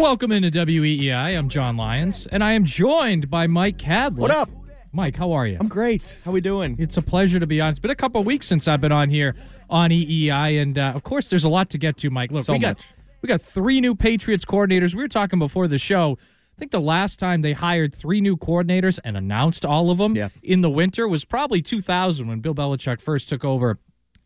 Welcome into WEEI. I'm Jon Lyons, and I am joined by Mike Kadlick. What up? Mike? How are you? I'm great. How we doing? It's a pleasure to be on. It's been a couple of weeks since I've been on here on EEI, and uh, of course, there's a lot to get to, Mike. Look, So we got much. we got three new Patriots coordinators. We were talking before the show. I think the last time they hired three new coordinators and announced all of them Yeah. in the winter was probably 2000 when Bill Belichick first took over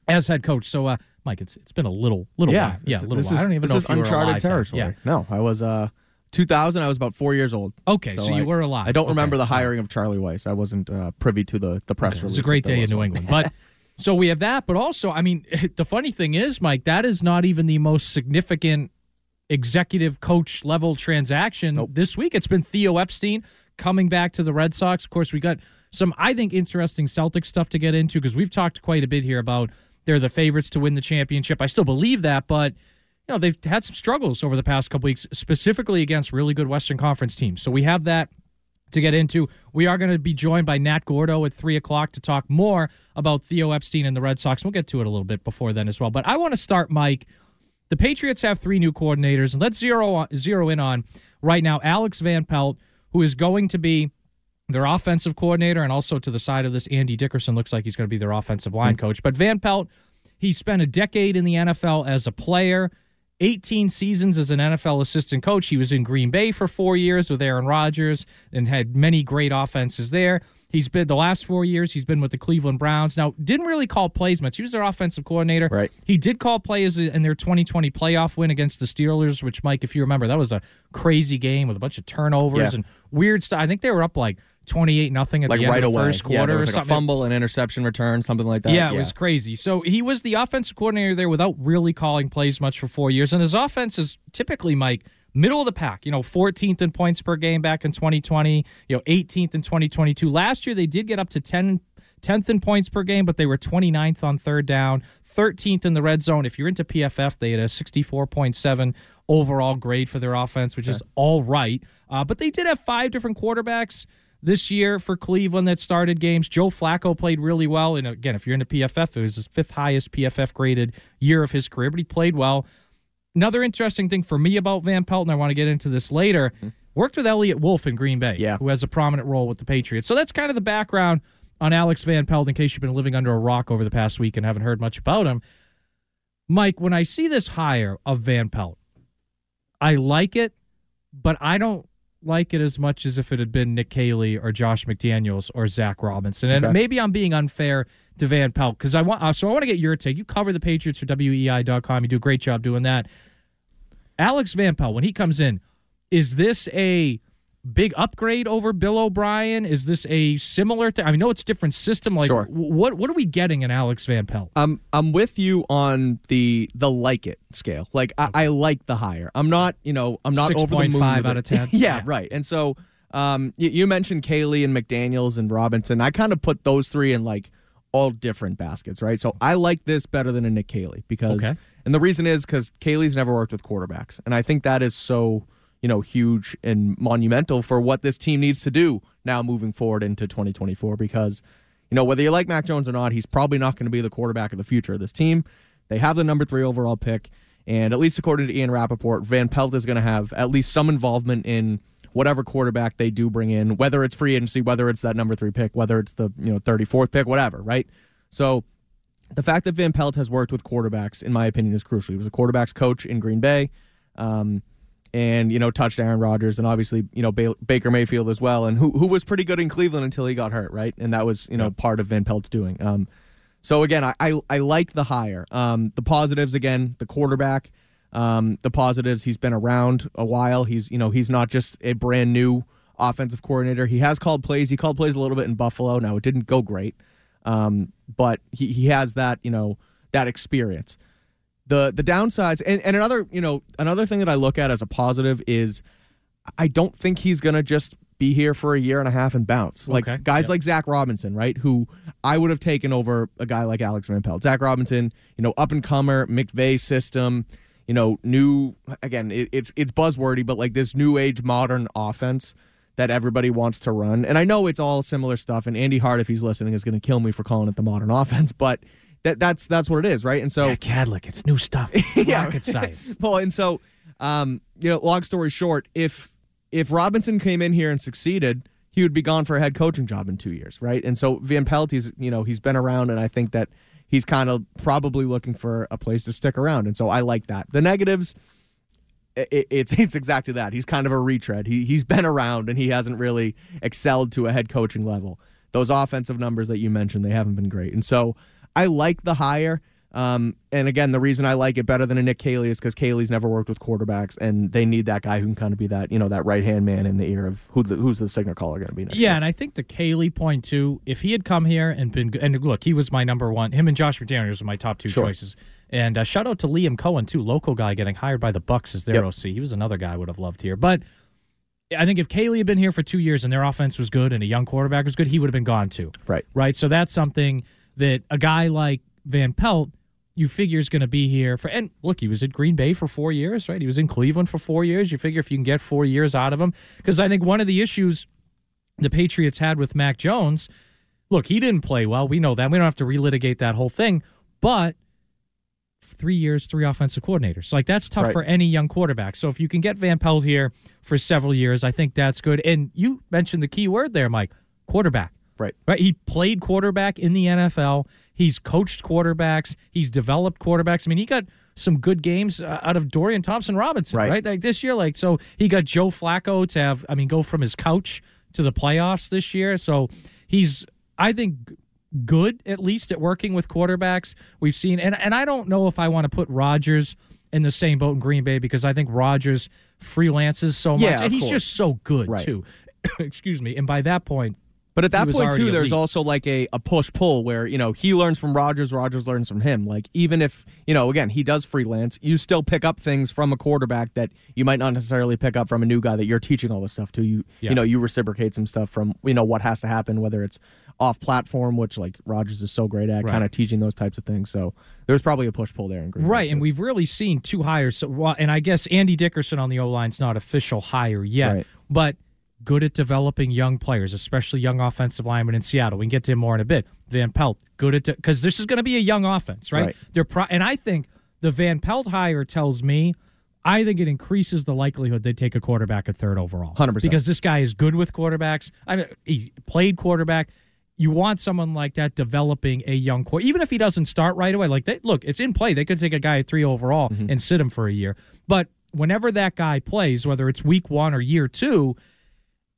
as head coach. So, uh, Mike, it's it's been a little little yeah, while. yeah, a little this while. is, I don't even this know is if you were uncharted territory. Yeah. No, I was uh 2000. I was about four years old. Okay, so you were alive. I don't Okay. remember the hiring of Charlie Weis. I wasn't uh, privy to the the press It release. was a great day in New. England. But so we have that, but also, I mean, the funny thing is, Mike, that is not even the most significant executive coach level transaction Nope. this week. It's been Theo Epstein coming back to the Red Sox. Of course, we got some, I think, interesting Celtic stuff to get into because we've talked quite a bit here about they're the favorites to win the championship. I still believe that, but you know they've had some struggles over the past couple weeks, specifically against really good Western Conference teams. So we have that to get into. We are going to be joined by Nat Gordo at three o'clock to talk more about Theo Epstein and the Red Sox. We'll get to it a little bit before then as well. But I want to start, Mike. The Patriots have three new coordinators, and let's zero on, zero in on right now Alex Van Pelt, who is going to be their offensive coordinator, and also to the side of this, Andy Dickerson looks like he's going to be their offensive line hmm. coach. But Van Pelt, he spent a decade in the NFL as a player. 18 seasons as an NFL assistant coach. He was in Green Bay for four years with Aaron Rodgers and had many great offenses there. He's been the last four years. He's been with the Cleveland Browns. Now, didn't really call plays much. He was their offensive coordinator. Right. He did call plays in their 2020 playoff win against the Steelers, which Mike, if you remember, that was a crazy game with a bunch of turnovers Yeah. and weird stuff. I think they were up like 28 nothing at Like the end right of the away. first yeah, quarter there was or like a something. fumble, an interception return, something like that. Yeah, it was crazy. So he was the offensive coordinator there without really calling plays much for four years. And his offense is typically, Mike, middle of the pack. You know, 14th in points per game back in 2020, you know, 18th in 2022. Last year, they did get up to 10, 10th in points per game, but they were 29th on third down, 13th in the red zone. If you're into PFF, they had a 64.7 overall grade for their offense, which is all right. Uh, but they did have five different quarterbacks this year for Cleveland that started games. Joe Flacco played really well. And again, if you're into PFF, it was his fifth highest PFF graded year of his career, but he played well. Another interesting thing for me about Van Pelt, and I want to get into this later, mm-hmm. worked with Eliot Wolf in Green Bay, Yeah. who has a prominent role with the Patriots. So that's kind of the background on Alex Van Pelt in case you've been living under a rock over the past week and haven't heard much about him. Mike, when I see this hire of Van Pelt, I like it, but I don't like it as much as if it had been Nick Caley or Josh McDaniels or Zach Robinson. And Okay. maybe I'm being unfair to Van Pelt because I want. Uh, so I want to get your take. You cover the Patriots for WEEI.com. You do a great job doing that. Alex Van Pelt, when he comes in, is this a big upgrade over Bill O'Brien? Is this a similar thing? I know it's a different system. Like, Sure. what what are we getting in Alex Van Pelt? I'm I'm with you on the the like it scale. Like I, I like the hire. I'm not you know I'm not over the moon 6.5 with out of 10. yeah, Yeah. right. And so um you, you mentioned Caley and McDaniel's and Robinson. I kind of put those three in like all different baskets, right? So I like this better than a Nick Caley because Okay. and the reason is because Caley's never worked with quarterbacks, and I think that is so you know huge and monumental for what this team needs to do now moving forward into 2024 because you know whether you like Mac Jones or not, he's probably not going to be the quarterback of the future of this team. They have the number three overall pick, and at least according to Ian Rapoport, Van Pelt is going to have at least some involvement in whatever quarterback they do bring in, whether it's free agency, whether it's that number three pick, whether it's the you know 34th pick, whatever, right? So the fact that Van Pelt has worked with quarterbacks, in my opinion, is crucial. He was a quarterbacks coach in Green Bay, um, and you know touched Aaron Rodgers, and obviously you know ba- Baker Mayfield as well, and who who was pretty good in Cleveland until he got hurt, right? And that was you know part of Van Pelt's doing. Um, so again, I I, I like the hire. Um, the positives again, the quarterback. Um, the positives, he's been around a while. He's you know he's not just a brand new offensive coordinator. He has called plays. He called plays a little bit in Buffalo. Now it didn't go great, um, but he he has that you know that experience. The the downsides and, and another you know another thing that I look at as a positive is I don't think he's gonna just be here for a year and a half and bounce. Like Okay. guys like Zach Robinson, right? Who I would have taken over a guy like Alex Van Pelt. Zach Robinson, you know, up and comer, McVay system, you know, new again, it, it's it's buzzwordy, but like this new age modern offense that everybody wants to run. And I know it's all similar stuff. And Andy Hart, if he's listening, is going to kill me for calling it the modern offense, but that that's that's what it is, right? And so Yeah, Kadlick, it's new stuff. It's Yeah. rocket science. well, and so, um, you know, long story short, if if Robinson came in here and succeeded, he would be gone for a head coaching job in two years, right? And so Van Pelt, he's you know he's been around, and I think that he's kind of probably looking for a place to stick around, and so I like that. The negatives. it's it's exactly that. He's kind of a retread. He he's been around and he hasn't really excelled to a head coaching level. Those offensive numbers that you mentioned, they haven't been great. And so I like the hire. Um, and again, the reason I like it better than a Nick Caley is because Caley's never worked with quarterbacks, and they need that guy who can kind of be that you know that right hand man in the ear of who the, who's the signal caller going to be next. Yeah, year. and I think the Caley point too. If he had come here and been, and look, he was my number one. Him and Josh McDaniels were my top two Sure. choices. And uh, shout out to Liam Coen too, local guy getting hired by the Bucs as their Yep. OC. He was another guy I would have loved here. But I think if Caley had been here for two years and their offense was good and a young quarterback was good, he would have been gone too. Right. Right. So that's something that a guy like Van Pelt, you figure is going to be here for. And look, he was at Green Bay for four years, right? He was in Cleveland for four years. You figure if you can get four years out of him, because I think one of the issues the Patriots had with Mac Jones, look, he didn't play well. We know that. We don't have to relitigate that whole thing. But three years, three offensive coordinators. Like that's tough Right. for any young quarterback. So if you can get Van Pelt here for several years, I think that's good. And you mentioned the key word there, Mike, quarterback. Right. Right. He played quarterback in the NFL. He's coached quarterbacks. He's developed quarterbacks. I mean, he got some good games uh, out of Dorian Thompson Robinson, Right. right. Like this year, like so he got Joe Flacco to have. I mean, go from his couch to the playoffs this year. So he's, I think, good at least at working with quarterbacks. We've seen, and and I don't know if I want to put Rodgers in the same boat in Green Bay because I think Rodgers freelances so much, Yeah, and he's course. just so good Right. too. Excuse me. And by that point, But at that point too, there's elite. also like a, a push pull where you know he learns from Rodgers, Rodgers learns from him. Like even if you know again he does freelance, you still pick up things from a quarterback that you might not necessarily pick up from a new guy that you're teaching all this stuff to. You Yeah. you know you reciprocate some stuff from you know what has to happen, whether it's off platform, which like Rodgers is so great at, Right. kind of teaching those types of things. So there's probably a push pull there in Green Right, and we've really seen two hires. So, and I guess Andy Dickerson on the O line's not official hire yet, Right. but good at developing young players, especially young offensive linemen in Seattle. We can get to him more in a bit. Van Pelt, good at because this is going to be a young offense, right? Right. They're pro- and I think the Van Pelt hire tells me. I think it increases the likelihood they take a quarterback at third overall. 100%. Because this guy is good with quarterbacks. I mean, he played quarterback. You want someone like that developing a young core, even if he doesn't start right away. Like, they, look, it's in play. They could take a guy at three overall mm-hmm. and sit him for a year. But whenever that guy plays, whether it's week one or year two,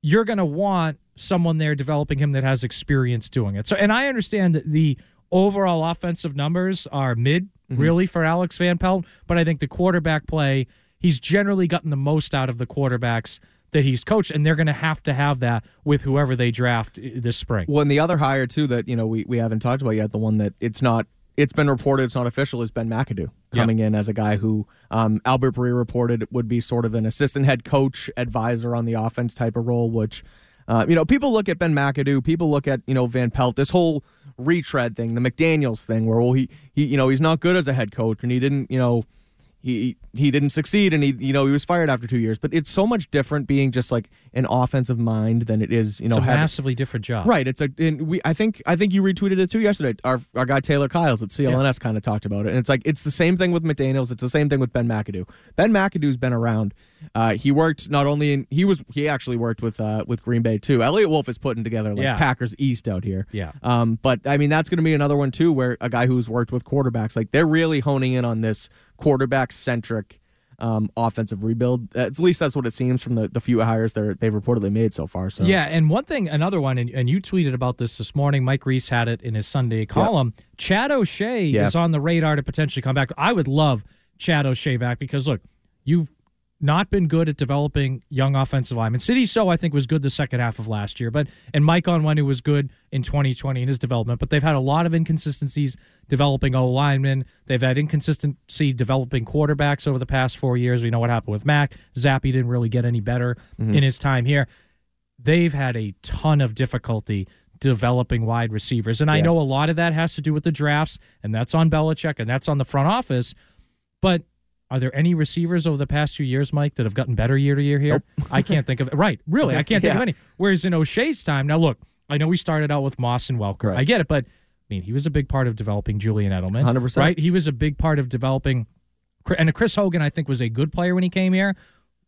you're going to want someone there developing him that has experience doing it. So, and I understand that the overall offensive numbers are mid, really, for Alex Van Pelt, but I think the quarterback play, he's generally gotten the most out of the quarterbacks that he's coached, and they're going to have to have that with whoever they draft uh, this spring. Well, and the other hire too that you know we, we haven't talked about yet, the one that it's not it's been reported it's not official is Ben McAdoo coming in as a guy who um, Albert Breer reported would be sort of an assistant head coach advisor on the offense type of role, which. Uh, you know, people look at Ben McAdoo. People look at you know Van Pelt. This whole retread thing, the McDaniel's thing, where well he he you know he's not good as a head coach, and he didn't you know he he didn't succeed and he you know he was fired after two years but it's so much different being just like an offensive mind than it is you know it's a having- massively different job. right it's a and we i think i think you retweeted it too yesterday our our guy taylor kyles at clns kind of talked about it and it's like it's the same thing with mcdaniels it's the same thing with ben mcadoo ben mcadoo's been around uh, he worked not only in he was he actually worked with uh, with Green Bay too. Eliot Wolf is putting together like Yeah. Packers East out here. Yeah. Um, but I mean that's going to be another one too, where a guy who's worked with quarterbacks, like they're really honing in on this quarterback centric. Um, offensive rebuild. At least that's what it seems from the, the few hires they're, they've reportedly made so far. So Yeah, and one thing, another one, and, and you tweeted about this this morning. Mike Reiss had it in his Sunday column. Chad O'Shea Yeah. is on the radar to potentially come back. I would love Chad O'Shea back because look, you've not been good at developing young offensive linemen. Sidy Sow I think was good the second half of last year, but and Mike Onwenu was good in 2020 in his development. But they've had a lot of inconsistencies developing O linemen. They've had inconsistency developing quarterbacks over the past four years. We know what happened with Mac. Zappy didn't really get any better mm-hmm. in his time here they've had a ton of difficulty developing wide receivers. And I know a lot of that has to do with the drafts, and that's on Belichick, and that's on the front office. But are there any receivers over the past few years, Mike, that have gotten better year to year here? I can't think of it. Right, really, I can't think of any. Whereas in O'Shea's time, now look, I know we started out with Moss and Welker. Right. I get it, but I mean, he was a big part of developing Julian Edelman. 100%. Right? He was a big part of developing and Chris Hogan, I think, was a good player when he came here.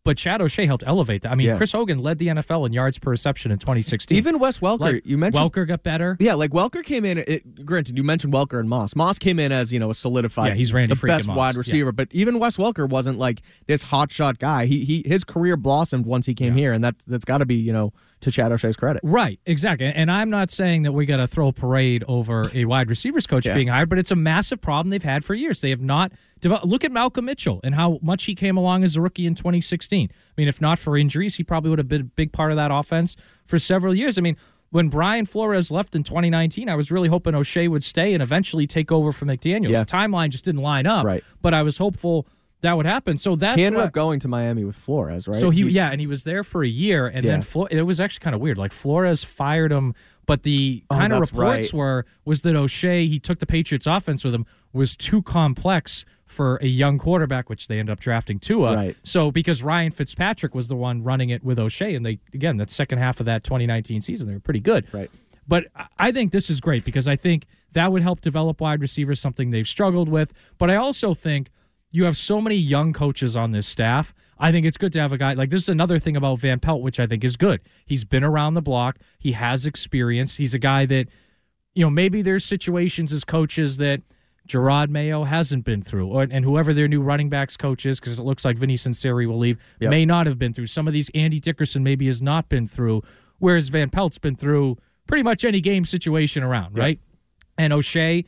But Chad O'Shea helped elevate that. I mean, Yeah. Chris Hogan led the NFL in yards per reception in 2016. even Wes Welker, like, you mentioned Welker got better. Yeah, like Welker came in. It, granted, you mentioned Welker and Moss. Moss came in as you know a solidified, Yeah, he's Randy the best Moss. wide Yeah. receiver. But even Wes Welker wasn't like this hotshot guy. He he his career blossomed once he came here, and that that's got to be you know to Chad O'Shea's credit. Right, exactly. And I'm not saying that we got to throw a parade over a wide receivers coach Yeah. being hired, but it's a massive problem they've had for years. They have not developed. Look at Malcolm Mitchell and how much he came along as a rookie in 2016. I mean, if not for injuries, he probably would have been a big part of that offense for several years. I mean, when Brian Flores left in 2019, I was really hoping O'Shea would stay and eventually take over for McDaniels. Yeah. The timeline just didn't line up, Right. but I was hopeful that would happen. So that's he ended why- up going to Miami with Flores, right? so he, yeah, and he was there for a year, and then Yeah. Flo- it was actually kind of weird. Like Flores fired him, but the Oh, kind of reports right. were was that O'Shea he took the Patriots offense with him was too complex for a young quarterback, which they ended up drafting Tua. Right. So because Ryan Fitzpatrick was the one running it with O'Shea, and they again that second half of that 2019 season they were pretty good. Right. But I think this is great because I think that would help develop wide receivers, something they've struggled with. But I also think you have so many young coaches on this staff. I think it's good to have a guy like this is another thing about Van Pelt, which I think is good. He's been around the block, he has experience. He's a guy that, you know, maybe there's situations as coaches that Jerod Mayo hasn't been through, or, and whoever their new running backs coach is, because it looks like Vinnie Sunseri will leave, Yep. may not have been through. Some of these Andy Dickerson maybe has not been through, whereas Van Pelt's been through pretty much any game situation around, right? And O'Shea,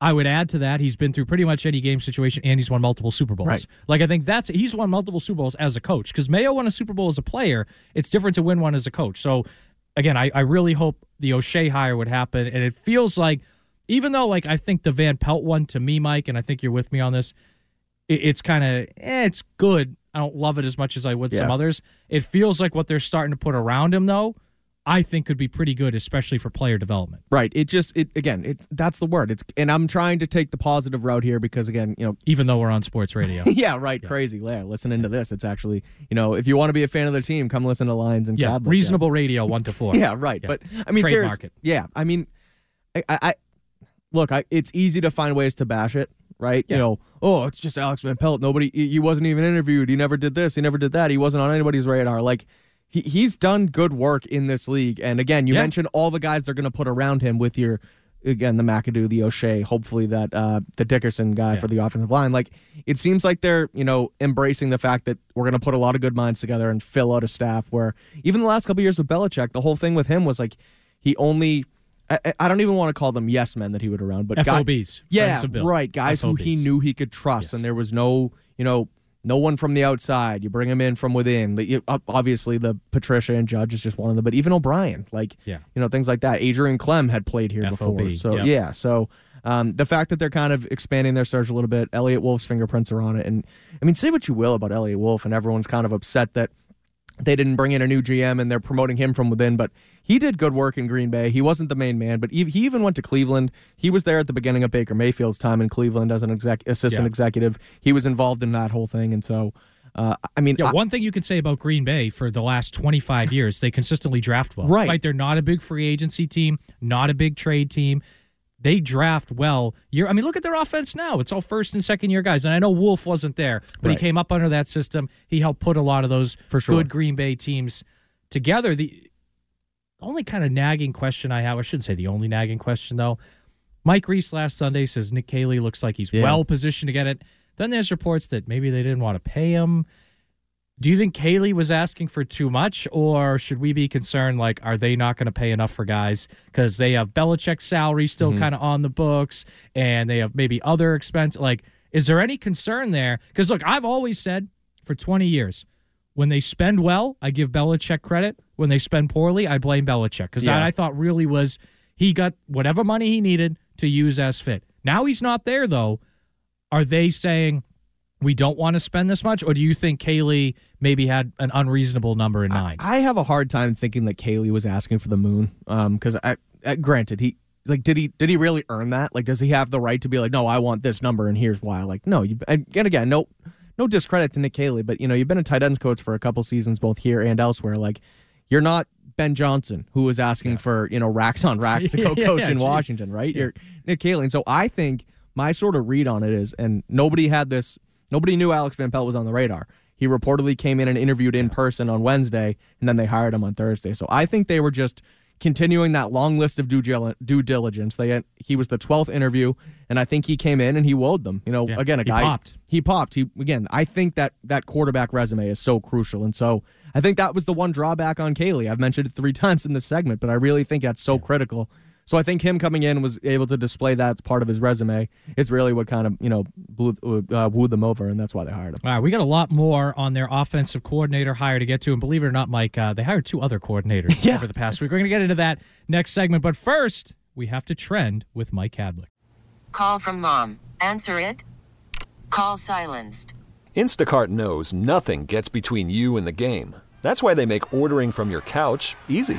I would add to that, he's been through pretty much any game situation, and he's won multiple Super Bowls. Right. Like I think that's he's won multiple Super Bowls as a coach because Mayo won a Super Bowl as a player. It's different to win one as a coach. So again, I, I really hope the O'Shea hire would happen, and it feels like even though like I think the Van Pelt one to me, Mike, and I think you're with me on this, it, it's kind of eh, it's good. I don't love it as much as I would some others. It feels like what they're starting to put around him though. I think could be pretty good, especially for player development. right. It just it again. It that's the word. It's and I'm trying to take the positive route here because again, you know, Even though we're on sports radio, yeah, right. Crazy. Yeah, listening to this, it's actually you know, if you want to be a fan of their team, come listen to Lyons and yeah, Kadlick. reasonable radio one to four. Yeah, right. Yeah. But I mean, seriously, yeah. I mean, I, I, I look. I, it's easy to find ways to bash it, right? Yeah. You know, oh, it's just Alex Van Pelt. Nobody, he, he wasn't even interviewed. He never did this. He never did that. He wasn't on anybody's radar. Like. He, he's done good work in this league, and again, you Yeah. mentioned all the guys they're going to put around him with your, again, the McAdoo, the O'Shea, hopefully that uh, the Dickerson guy Yeah. for the offensive line. Like, it seems like they're you know embracing the fact that we're going to put a lot of good minds together and fill out a staff. Where even the last couple years with Belichick, the whole thing with him was like he only. I, don't even want to call them yes men that he would around, but FOBs. yeah, of Bill. right, guys who he knew he could trust, Yes. and there was no you know no one from the outside. You bring him in from within. You- Obviously, the Patricia and Judge is just one of them, but even O'Brien, like Yeah. you know things like that. Adrian Klemm had played here FOB, before, so yep. yeah. So um, the fact that they're kind of expanding their search a little bit, Eliot Wolf's fingerprints are on it, and I mean, say what you will about Eliot Wolf, and everyone's kind of upset that they didn't bring in a new GM and they're promoting him from within, but he did good work in Green Bay. He wasn't the main man, but he, he even went to Cleveland. He was there at the beginning of Baker Mayfield's time in Cleveland as an exec, assistant Yeah. executive. He was involved in that whole thing, and so uh, I mean, Yeah, I- one thing you can say about Green Bay for the last 25 years, they consistently draft well. Right. They're not a big free agency team, not a big trade team. they draft well. You're, I mean, look at their offense now. It's all first and second year guys. And I know Wolf wasn't there, but Right. he came up under that system. He helped put a lot of those For sure. good Green Bay teams together. The only kind of nagging question I have, I shouldn't say the only nagging question though. Mike Reiss last Sunday says Nick Caley looks like he's Yeah. well positioned to get it. Then there's reports that maybe they didn't want to pay him. Do you think Caley was asking for too much, or should we be concerned? Like, are they not going to pay enough for guys because they have Belichick's salary still mm-hmm. kind of on the books, and they have maybe other expense? Like, is there any concern there? Because look, I've always said for 20 years, when they spend well, I give Belichick credit. When they spend poorly, I blame Belichick because Yeah. I, I thought really was he got whatever money he needed to use as fit. Now he's not there though. Are they saying we don't want to spend this much, or do you think Caley maybe had an unreasonable number in mind? I have a hard time thinking that Caley was asking for the moon. Um, because I, I, granted, he like did he did he really earn that? Like, does he have the right to be like, no, I want this number, and here's why? Like, no. You and again, no, no discredit to Nick Caley, but you know, you've been a tight ends coach for a couple seasons, both here and elsewhere. Like, you're not Ben Johnson, who was asking for you know racks on racks to go Yeah, coach yeah, in gee. Washington, right? You're Nick Caley, and so I think my sort of read on it is, and nobody had this, nobody knew Alex Van Pelt was on the radar. He reportedly came in and interviewed in person on Wednesday, and then they hired him on Thursday. So I think they were just continuing that long list of due, due diligence. They he was the twelfth interview, and I think he came in and he woed them. You know, Yeah, again, a he guy popped. he popped. He again, I think that that quarterback resume is so crucial, and so I think that was the one drawback on Caley. I've mentioned it three times in this segment, but I really think that's so critical. So I think him coming in was able to display that as part of his resume. It's really what kind of you know blew, uh, wooed them over, and that's why they hired him. All right, we got a lot more on their offensive coordinator hire to get to, and believe it or not, Mike, uh, they hired two other coordinators Yeah. over the past week. We're going to get into that next segment, but first, we have to trend with Mike Kadlick. Call from mom. Answer it. Call silenced. Instacart knows nothing gets between you and the game. That's why they make ordering from your couch easy.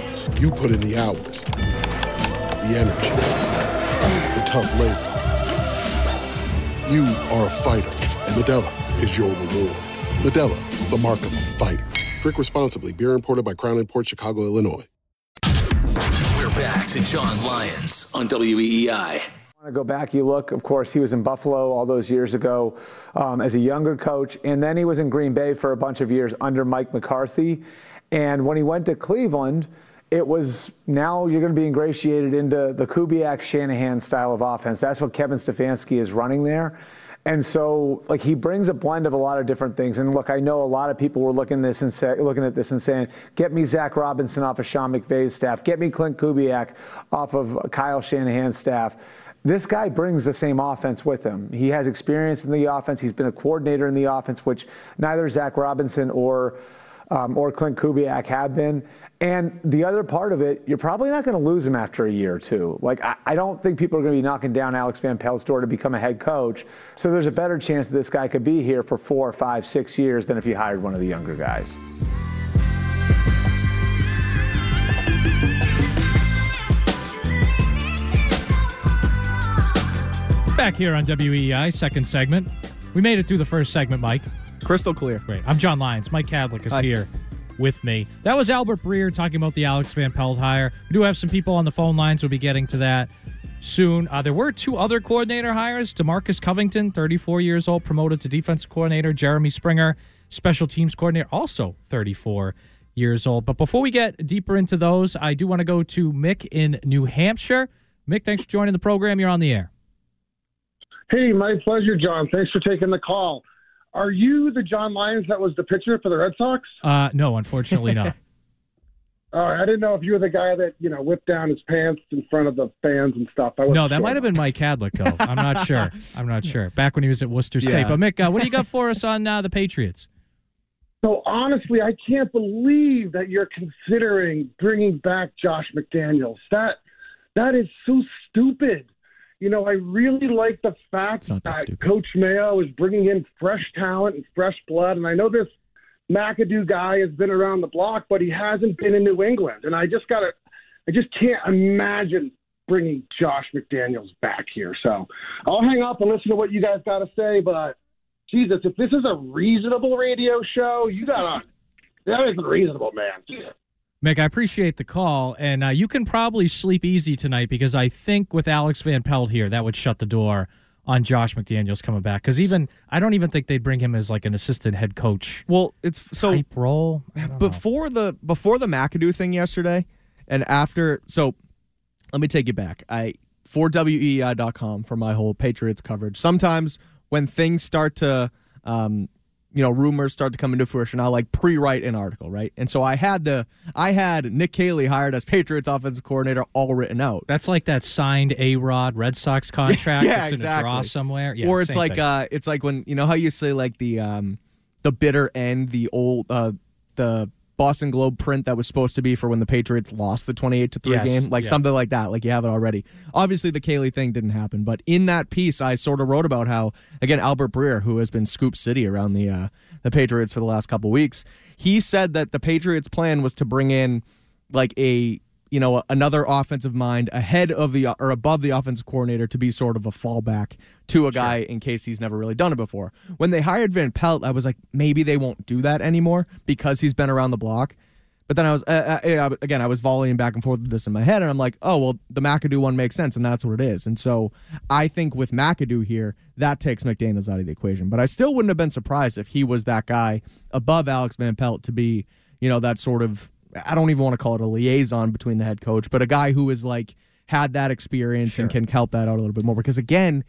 You put in the hours, the energy, the tough labor. You are a fighter, and Modelo is your reward. Modelo, the mark of a fighter. Drink responsibly. Beer imported by Crown Port Chicago, Illinois. We're back to Jon Lyons on E I want to go back, you look, of course, he was in Buffalo all those years ago um, as a younger coach, and then he was in Green Bay for a bunch of years under Mike McCarthy. And when he went to Cleveland, it was now you're going to be ingratiated into the Kubiak Shanahan style of offense. That's what Kevin Stefanski is running there. And so, like, he brings a blend of a lot of different things. And look, I know a lot of people were looking this and say, looking at this and saying, "Get me Zach Robinson off of Sean McVay's staff. Get me Clint Kubiak off of Kyle Shanahan's staff." This guy brings the same offense with him. He has experience in the offense. He's been a coordinator in the offense, which neither Zach Robinson or um, or Clint Kubiak have been. And the other part of it, you're probably not going to lose him after a year or two. Like, I, I don't think people are going to be knocking down Alex Van Pelt's door to become a head coach. So there's a better chance that this guy could be here for four, five, six years than if you hired one of the younger guys. Back here on WEI, second segment. We made it through the first segment, Mike. Crystal clear. Great. I'm Jon Lyons. Mike Kadlick is Hi. here with me. That was Albert Breer talking about the Alex Van Pelt hire. We do have some people on the phone lines. We'll be getting to that soon. Uh, there were two other coordinator hires. Demarcus Covington, 34 years old, promoted to defensive coordinator. Jeremy Springer, special teams coordinator, also 34 years old. But before we get deeper into those, I do want to go to Mick in New Hampshire. Mick, thanks for joining the program. You're on the air. Hey, my pleasure, John. Thanks for taking the call. Are you the John Lyons that was the pitcher for the Red Sox? Uh, no, unfortunately not. All right, I didn't know if you were the guy that you know whipped down his pants in front of the fans and stuff. I no, that sure. might have been Mike Kadlick, though. I'm not sure. I'm not sure. Back when he was at Worcester State. Yeah. But Mick, uh, what do you got for us on uh, the Patriots? So honestly, I can't believe that you're considering bringing back Josh McDaniels. That that is so stupid. You know, I really like the fact that, Coach Mayo is bringing in fresh talent and fresh blood, and I know this McAdoo guy has been around the block, but he hasn't been in New England, and I just gotta, I just can't imagine bringing Josh McDaniels back here. So I'll hang up and listen to what you guys got to say, but Jesus, if this is a reasonable radio show, you gotta. That isn't reasonable, man. Mick, I appreciate the call, and uh, you can probably sleep easy tonight because I think with Alex Van Pelt here, that would shut the door on Josh McDaniels coming back. Because even I don't even think they'd bring him as like an assistant head coach. Well, it's so type role. Don't know. before the before the McAdoo thing yesterday, and after. So let me take you back. I for weei.com for my whole Patriots coverage. Sometimes when things start to, um, you know, rumors start to come into fruition, I like pre-write an article, right? And so I had the I had Nick Caley hired as Patriots offensive coordinator all written out. That's like that signed A Rod Red Sox contract yeah, that's in exactly. a draw somewhere. Yeah, or it's like thing. uh, it's like when you know how you say like the um, the bitter end, the old uh, the Boston Globe print that was supposed to be for when the Patriots lost the twenty eight to three Yes, game, like yeah. something like that. Like you have it already. Obviously, the Caley thing didn't happen, but in that piece, I sort of wrote about how again Albert Breer, who has been Scoop City around the uh, the Patriots for the last couple weeks, he said that the Patriots' plan was to bring in like a you know another offensive mind ahead of the or above the offensive coordinator to be sort of a fallback to a guy in case he's never really done it before. When they hired Van Pelt, I was like maybe they won't do that anymore because he's been around the block. But then I was uh, uh, again I was volleying back and forth with this in my head and I'm like, "Oh, well, the McAdoo one makes sense and that's what it is." And so I think with McAdoo here, that takes McDaniels out of the equation. But I still wouldn't have been surprised if he was that guy above Alex Van Pelt to be, you know, that sort of I don't even want to call it a liaison between the head coach, but a guy who is like had that experience and can help that out a little bit more. Because again,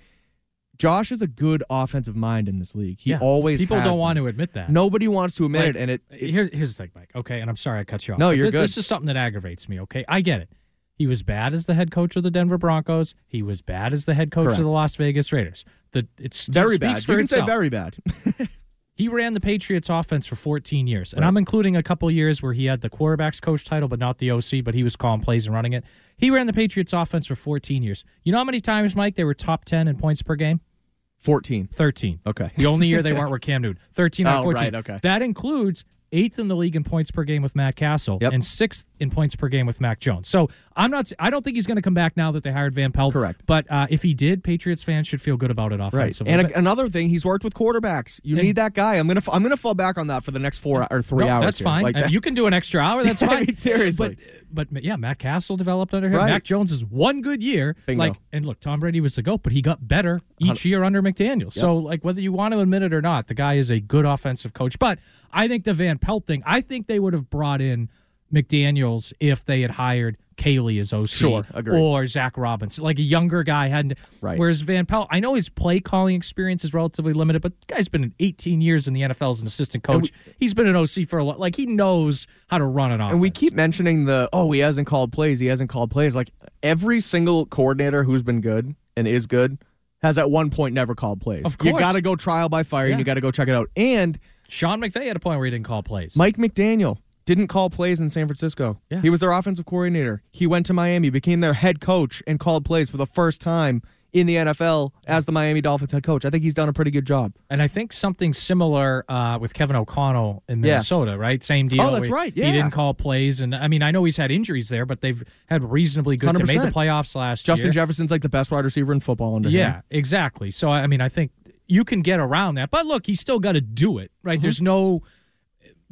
Josh is a good offensive mind in this league. He Yeah. always people don't been. want to admit that. Nobody wants to admit Like, it, and it, uh, it here's here's the thing, Mike. Okay, and I'm sorry I cut you off. No, you're thi- good. This is something that aggravates me. Okay, I get it. He was bad as the head coach of the Denver Broncos. He was bad as the head coach Correct. of the Las Vegas Raiders. The it's very bad. You can say very bad. He ran the Patriots offense for 14 years. And Right. I'm including a couple years where he had the quarterback's coach title, but not the OC, but he was calling plays and running it. He ran the Patriots offense for 14 years. You know how many times, Mike, they were top 10 in points per game? 14. 13. Okay. The only year they weren't were Cam Newton. 13 out of Oh, 14. right, okay. That includes eighth in the league in points per game with Matt Cassel and sixth in points per game with Mac Jones. So I'm not. I don't think he's going to come back now that they hired Van Pelt. Correct. But uh, if he did, Patriots fans should feel good about it Right. offensively. And a, another thing, he's worked with quarterbacks. You And- need that guy. I'm gonna I'm gonna fall back on that for the next four or three No, hours. That's here. fine. Like Uh, that- You can do an extra hour. That's I fine. mean, seriously. But but yeah, Matt Cassel developed under him. Right. Mac Jones is one good year. Bingo. Like and look, Tom Brady was the goat, but he got better each year under McDaniel. So like whether you want to admit it or not, the guy is a good offensive coach. But I think the Van Pelt thing, I think they would have brought in McDaniels if they had hired Caley as OC Sure, agree. or Zach Robinson, like a younger guy hadn't. Right. Whereas Van Pelt, I know his play calling experience is relatively limited, but the guy's been 18 years in the NFL as an assistant coach. He's been an OC for a lot. Like he knows how to run an offense. And we keep mentioning the oh he hasn't called plays he hasn't called plays like every single coordinator who's been good and is good has at one point never called plays. Of You got to go trial by fire Yeah. and you got to go check it out. And Sean McVay had a point where he didn't call plays. Mike McDaniel didn't call plays in San Francisco. Yeah. He was their offensive coordinator. He went to Miami, became their head coach, and called plays for the first time in the NFL as the Miami Dolphins head coach. I think he's done a pretty good job. And I think something similar uh, with Kevin O'Connell in Yeah. Minnesota, right? Same deal. Oh, that's We- right, He didn't call plays, and I mean, I know he's had injuries there, but they've had reasonably good. They made the 100%. playoffs last Justin year. Jefferson's like the best wide receiver in football under him. Yeah, exactly. So I I mean, I think you can get around that, but look, he's still got to do it, right? Mm-hmm. There's no,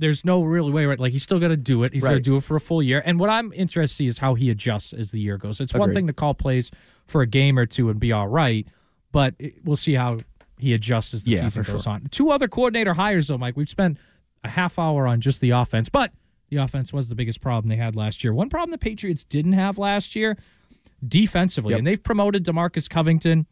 there's no real way, right? Like he's still got to do it. He's got to do it for a full year. And what I'm interested to see is how he adjusts as the year goes. It's one thing to call plays for a game or two and be all right, but it, we'll see how he adjusts as the Yeah, season goes sure. on. Two other coordinator hires, though, Mike. We've spent a half hour on just the offense, but the offense was the biggest problem they had last year. One problem the Patriots didn't have last year defensively, Yep. and they've promoted Demarcus Covington.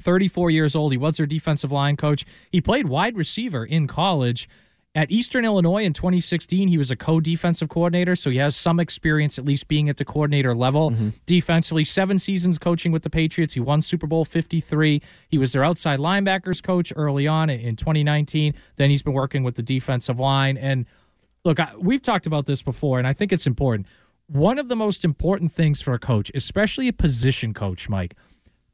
34 years old. He was their defensive line coach. He played wide receiver in college. At Eastern Illinois in 2016, he was a co defensive coordinator, so he has some experience at least being at the coordinator level. Mm-hmm. Defensively, seven seasons coaching with the Patriots. He won Super Bowl 53. He was their outside linebackers coach early on in 2019. Then he's been working with the defensive line. And look, I, we've talked about this before, and I think it's important. One of the most important things for a coach, especially a position coach, Mike,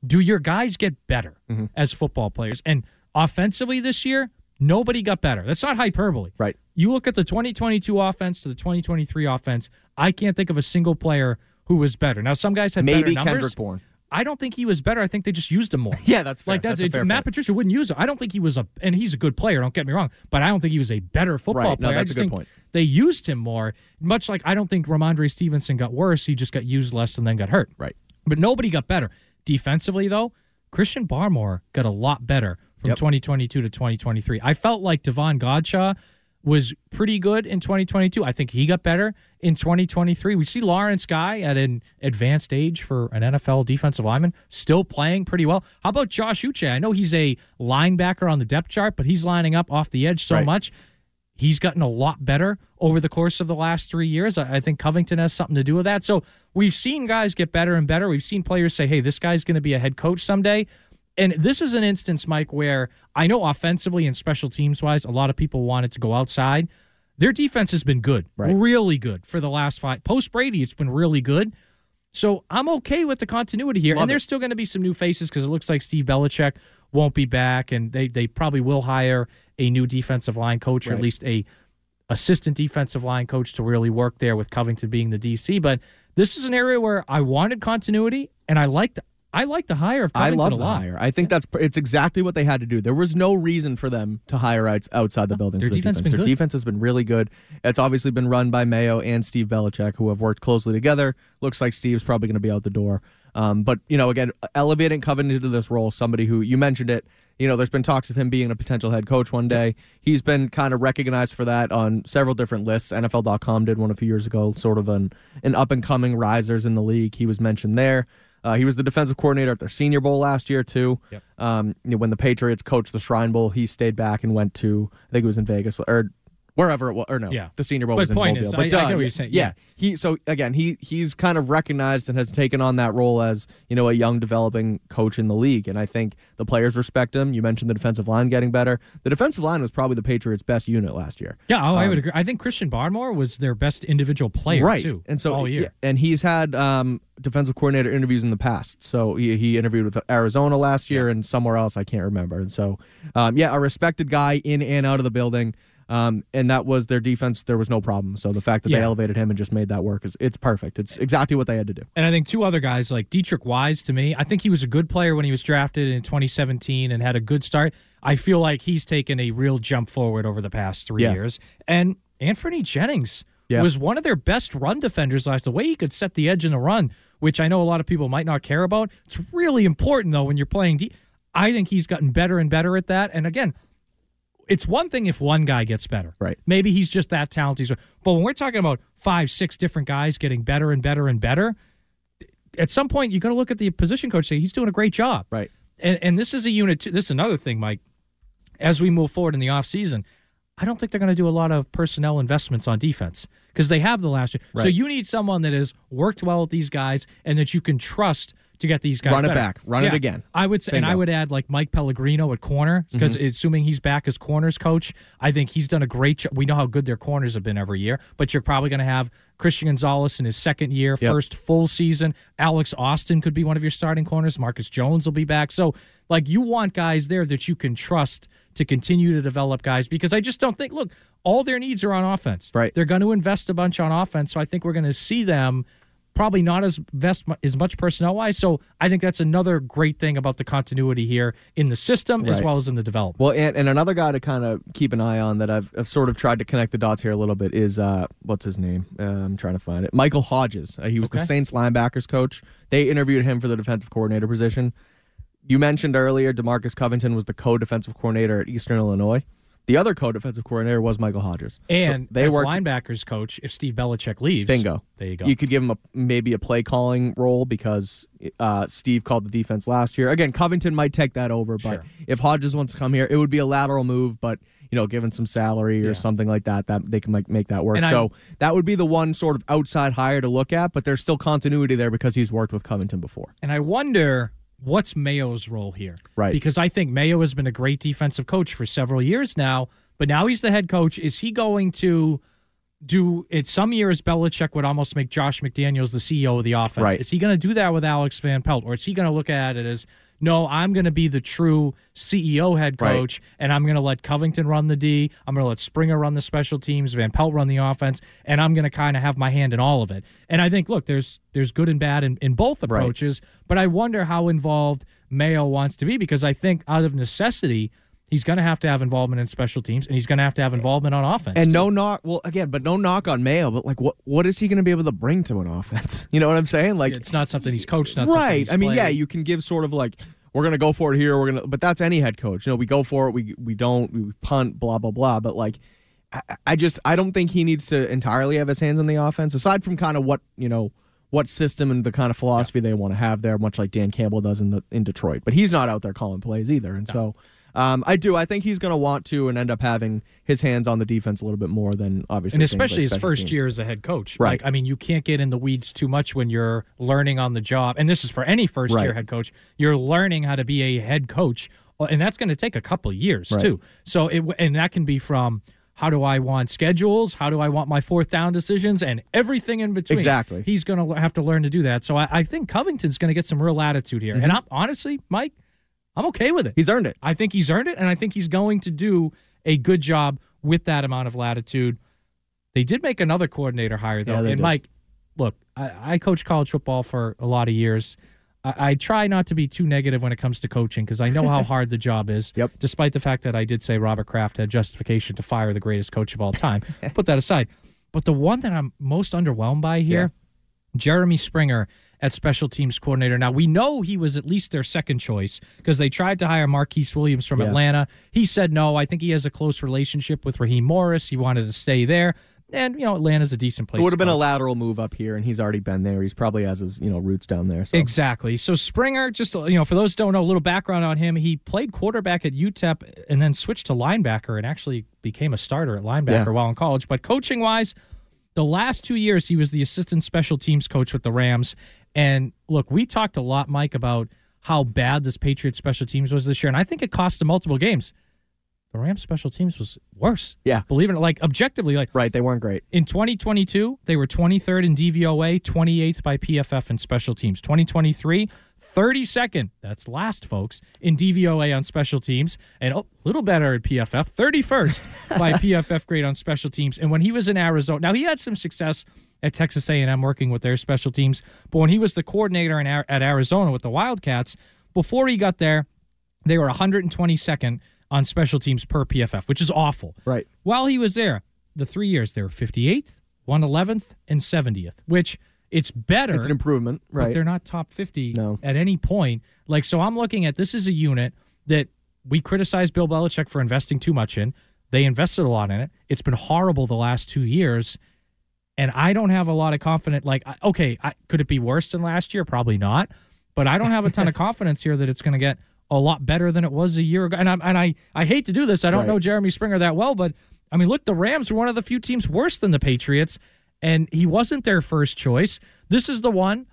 do your guys get better mm-hmm. as football players? And offensively this year, nobody got better. That's not hyperbole. Right. You look at the 2022 offense to the 2023 offense, I can't think of a single player who was better. Now, some guys had Maybe better numbers. Kendrick Bourne. I don't think he was better. I think they just used him more. Yeah, that's fair. Like that's, That's it, Matt point. Patricia wouldn't use him. I don't think he was a, and he's a good player. Don't get me wrong, but I don't think he was a better football Right. No, player. I that's a just good think point. they used him more. Much like I don't think Rhamondre Stevenson got worse. He just got used less and then got hurt. Right. But nobody got better defensively though. Christian Barmore got a lot better from Yep. 2022 to 2023. I felt like Davon Godchaux was pretty good in 2022. I think he got better in 2023. We see Lawrence Guy at an advanced age for an NFL defensive lineman still playing pretty well. How about Josh Uche? I know he's a linebacker on the depth chart, but he's lining up off the edge so Right. much. He's gotten a lot better over the course of the last three years. I I think Covington has something to do with that. So we've seen guys get better and better. We've seen players say, hey, this guy's going to be a head coach someday. And this is an instance, Mike, where I know offensively and special teams wise, a lot of people wanted to go outside. Their defense has been good, Right. really good for the last five. Post Brady, it's been really good. So I'm okay with the continuity here. Love and there's it. still going to be some new faces because it looks like Steve Belichick won't be back, and they they probably will hire a new defensive line coach or at least a assistant defensive line coach to really work there with Covington being the DC. But this is an area where I wanted continuity, and I liked I like the hire of I love a the lot. hire. I think that's it's exactly what they had to do. There was no reason for them to hire outs- outside the building. their defense has defense. been Their good. defense has been really good. It's obviously been run by Mayo and Steve Belichick, who have worked closely together. Looks like Steve's probably going to be out the door. Um, but you know, again, elevating Covington to this role, somebody who you mentioned it. You know, there's been talks of him being a potential head coach one day. He's been kind of recognized for that on several different lists. NFL.com did one a few years ago, sort of an an up and coming risers in the league. He was mentioned there. Uh, he was the defensive coordinator at their Senior Bowl last year too. Yep. Um, you know, when the Patriots coached the Shrine Bowl, he stayed back and went to I think it was in Vegas or wherever it was, or no, Yeah. the Senior Bowl But was in point Mobile. is, but I- I duh, get what yeah, you're saying, Yeah. he so again he he's kind of recognized and has taken on that role as you know a young developing coach in the league, and I think the players respect him. You mentioned the defensive line getting better. The defensive line was probably the Patriots' best unit last year. Yeah, oh, I Um, would agree. I think Christian Barmore was their best individual player right. too. And so all year. yeah, and he's had um, defensive coordinator interviews in the past. So he, he interviewed with Arizona last year and somewhere else I can't remember. And so um, yeah, a respected guy in and out of the building. Um, and that was their defense. There was no problem. So the fact that they elevated him and just made that work is it's perfect. It's exactly what they had to do. And I think two other guys like Deatrich Wise to me, I think he was a good player when he was drafted in 2017 and had a good start. I feel like he's taken a real jump forward over the past three Yeah. years. And Anfernee Jennings Yeah. was one of their best run defenders last. The way he could set the edge in the run, which I know a lot of people might not care about. It's really important though when you're playing. D- I think he's gotten better and better at that. And again, it's one thing if one guy gets better. Right. Maybe he's just that talented. But when we're talking about five, six different guys getting better and better and better, at some point you got to look at the position coach and say he's doing a great job. Right. And and this is a unit. Too, this is another thing, Mike. As we move forward in the offseason, I don't think they're going to do a lot of personnel investments on defense because they have the last year. So you need someone that has worked well with these guys and that you can trust to get these guys. Run it better. back. Run it again. I would say, and I would add like Mike Pellegrino at corner because Mhm. assuming he's back as corners coach, I think he's done a great job. We know how good their corners have been every year, but you're probably going to have Christian Gonzalez in his second year, Yep. first full season. Alex Austin could be one of your starting corners. Marcus Jones will be back. So, like, you want guys there that you can trust to continue to develop guys because I just don't think, look, all their needs are on offense. Right. They're going to invest a bunch on offense. So I think we're going to see them probably not as vest as much personnel wise. So I think that's another great thing about the continuity here in the system as well as in the development. Well, and, and another guy to kind of keep an eye on that I've, I've sort of tried to connect the dots here a little bit is uh, what's his name? Uh, I'm trying to find it. Michael Hodges. Uh, he was the Saints linebackers coach. They interviewed him for the defensive coordinator position. You mentioned earlier Demarcus Covington was the co-defensive coordinator at Eastern Illinois. The other co-defensive coordinator was Michael Hodges, So And they as worked linebackers coach, if Steve Belichick leaves, Bingo. There you go. You could give him a maybe a play calling role because uh, Steve called the defense last year. Again, Covington might take that over, but Sure. if Hodges wants to come here, it would be a lateral move, but you know, given some salary or Yeah. something like that, that they can make, make that work. And I- so that would be the one sort of outside hire to look at, but there's still continuity there because he's worked with Covington before. And I wonder what's Mayo's role here. Right. Because I think Mayo has been a great defensive coach for several years now, but now he's the head coach. Is he going to do it? Some years, Belichick would almost make Josh McDaniels the CEO of the offense. Right. Is he going to do that with Alex Van Pelt? Or is he going to look at it as, no, I'm going to be the true CEO head Right. coach, and I'm going to let Covington run the D. I'm going to let Springer run the special teams, Van Pelt run the offense, and I'm going to kind of have my hand in all of it. And I think, look, there's there's good and bad in, in both Right. approaches, but I wonder how involved Mayo wants to be because I think out of necessity, he's going to have to have involvement in special teams, and he's going to have to have involvement on offense. And too. no knock, well, again, but no knock on Mayo, but like, what what is he going to be able to bring to an offense? You know what I'm saying? Like, it's not something he's coached, not something right. I mean, yeah, you can give sort of like we're gonna go for it here. We're gonna, but that's any head coach. You know, we go for it. We we don't. We punt. Blah blah blah. But like, I, I just I don't think he needs to entirely have his hands on the offense. Aside from kind of what you know what system and the kind of philosophy they want to have there, much like Dan Campbell does in the in Detroit. But he's not out there calling plays either. And so. Um, I do. I think he's going to want to and end up having his hands on the defense a little bit more than obviously. and things like especially his first teams. year as a head coach. Right. Like, I mean, you can't get in the weeds too much when you're learning on the job. And this is for any first year head coach. You're learning how to be a head coach, uh, and that's going to take a couple of years Right. too. So it and that can be from how do I want schedules? How do I want my fourth down decisions and everything in between? Exactly. He's going to have to learn to do that. So I, I think Covington's going to get some real latitude here. Mm-hmm. And I'm honestly, Mike, I'm okay with it. He's earned it. I think he's earned it, and I think he's going to do a good job with that amount of latitude. They did make another coordinator hire, though. Yeah, and did. Mike, look, I, I coached college football for a lot of years. I, I try not to be too negative when it comes to coaching because I know how hard the job is. Yep. Despite the fact that I did say Robert Kraft had justification to fire the greatest coach of all time. Put that aside. But the one that I'm most underwhelmed by here, Jeremy Springer at special teams coordinator. Now, we know he was at least their second choice because they tried to hire Marquice Williams from Yeah. Atlanta. He said no. I think he has a close relationship with Raheem Morris. He wanted to stay there. And, you know, Atlanta's a decent place. It would have been a lateral move up here, and he's already been there. He's probably has his you know roots down there. So. Exactly. So Springer, just you know, for those who don't know, a little background on him. He played quarterback at UTEP and then switched to linebacker and actually became a starter at linebacker Yeah. while in college. But coaching wise, the last two years he was the assistant special teams coach with the Rams. And look, we talked a lot, Mike, about how bad this Patriots special teams was this year, and I think it cost them multiple games. The Rams special teams was worse. Yeah. Believe it, or- like objectively, like Right, they weren't great. in 2022, they were 23rd in DVOA, 28th by PFF in special teams. 2023, 32nd, that's last, folks, in DVOA on special teams, and oh, a little better at PFF, 31st by PFF grade on special teams. And when he was in Arizona, now he had some success at Texas A&M working with their special teams, but when he was the coordinator in, at Arizona with the Wildcats, before he got there, they were 122nd on special teams per PFF, which is awful. Right. While he was there, the three years they were 58th, 111th, and 70th, which it's better. It's an improvement, But right? they're not top 50 No. at any point. Like, so I'm looking at this is a unit that we criticize Bill Belichick for investing too much in. They invested a lot in it. It's been horrible the last two years. And I don't have a lot of confidence. Like, okay, I, could it be worse than last year? Probably not. But I don't have a ton of confidence here that it's going to get a lot better than it was a year ago. And, I'm, and I, I hate to do this. I don't Right. know Jeremy Springer that well, but I mean, look, the Rams were one of the few teams worse than the Patriots, and he wasn't their first choice. This is the one,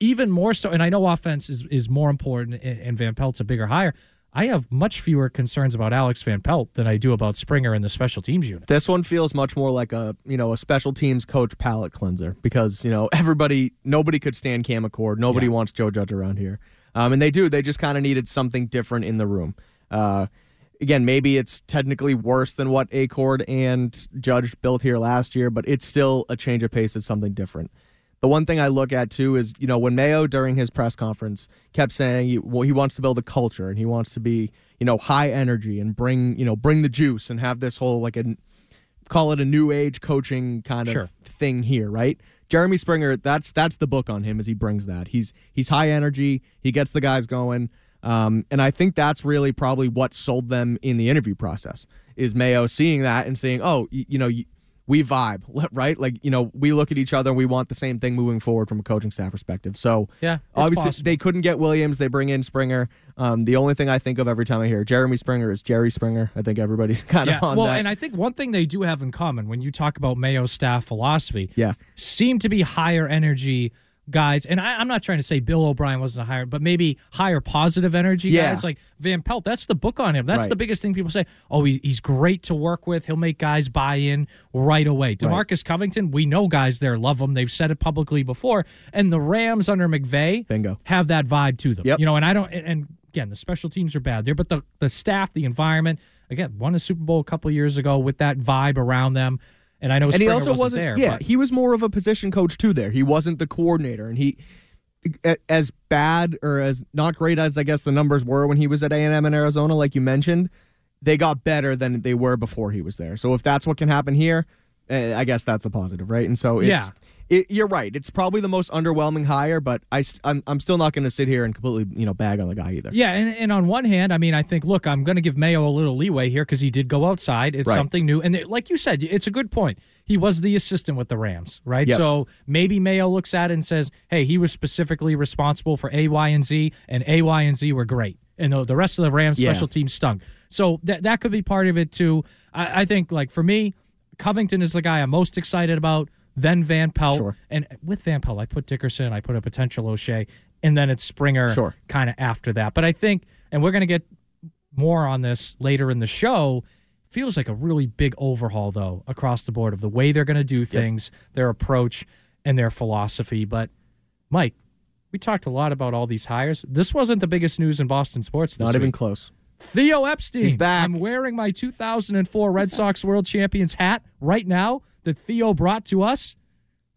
even more so. And I know offense is, is more important, and, Van Pelt's a bigger hire. I have much fewer concerns about Alex Van Pelt than I do about Springer and the special teams unit. This one feels much more like a you know a special teams coach palate cleanser because you know everybody nobody could stand Cam Achord. Nobody Yeah. wants Joe Judge around here, um, and they do. They just kind of needed something different in the room. Uh, again, maybe it's technically worse than what Achord and Judge built here last year, but it's still a change of pace. It's something different. The one thing I look at too is, you know, when Mayo during his press conference kept saying he, well, he wants to build a culture and he wants to be, you know, high energy and bring, you know, bring the juice and have this whole like a call it a new age coaching kind of Sure. thing here, right? Jeremy Springer, that's that's the book on him as he brings that. He's he's high energy, he gets the guys going. Um, and I think that's really probably what sold them in the interview process is Mayo seeing that and saying, oh, you, you know, you, we vibe, right? Like, you know, we look at each other and we want the same thing moving forward from a coaching staff perspective. So, Yeah, obviously, possible. they couldn't get Williams. They bring in Springer. Um, the only thing I think of every time I hear Jeremy Springer is Jerry Springer. I think everybody's kind yeah, of on well, that. and I think one thing they do have in common when you talk about Mayo's staff philosophy, yeah, seem to be higher energy guys. And I, I'm not trying to say Bill O'Brien wasn't a higher, but maybe higher positive energy Yeah. guys like Van Pelt. That's the book on him. That's Right. the biggest thing people say. Oh, he, he's great to work with. He'll make guys buy in right away. Demarcus Covington, we know guys there love him. They've said it publicly before. And the Rams under McVay Bingo. have that vibe to them. Yep. You know, and I don't. And, and again, the special teams are bad there, but the the staff, the environment. Again, won a Super Bowl a couple years ago with that vibe around them. And I know and Springer he also wasn't, wasn't, there. yeah, but- he was more of a position coach too there. He wasn't the coordinator. And he, as bad or as not great as I guess the numbers were when he was at A&M in Arizona, like you mentioned, they got better than they were before he was there. So if that's what can happen here, eh, I guess that's the positive, right? And so it's, Yeah. It, you're right. It's probably the most underwhelming hire, but I, I'm, I'm still not going to sit here and completely, you know, bag on the guy either. Yeah, and, and on one hand, I mean, I think, look, I'm going to give Mayo a little leeway here because he did go outside. It's Right. something new. And it- like you said, it's a good point. He was the assistant with the Rams, right? Yep. So maybe Mayo looks at it and says, hey, he was specifically responsible for A, Y, and Z, and A, Y, and Z were great. And the, the rest of the Rams Yeah. special teams stunk. So that, that could be part of it, too. I, I think, like, for me, Covington is the guy I'm most excited about, then Van Pelt. Sure. And with Van Pelt, I put Dickerson, I put a potential O'Shea, and then it's Springer Sure. kind of after that. But I think, and we're going to get more on this later in the show, feels like a really big overhaul, though, across the board of the way they're going to do things, their approach, and their philosophy. But, Mike, we talked a lot about all these hires. This wasn't the biggest news in Boston sports this Not even close. Theo Epstein. He's back. I'm wearing my 2004 Red Sox World Champions hat right now that Theo brought to us.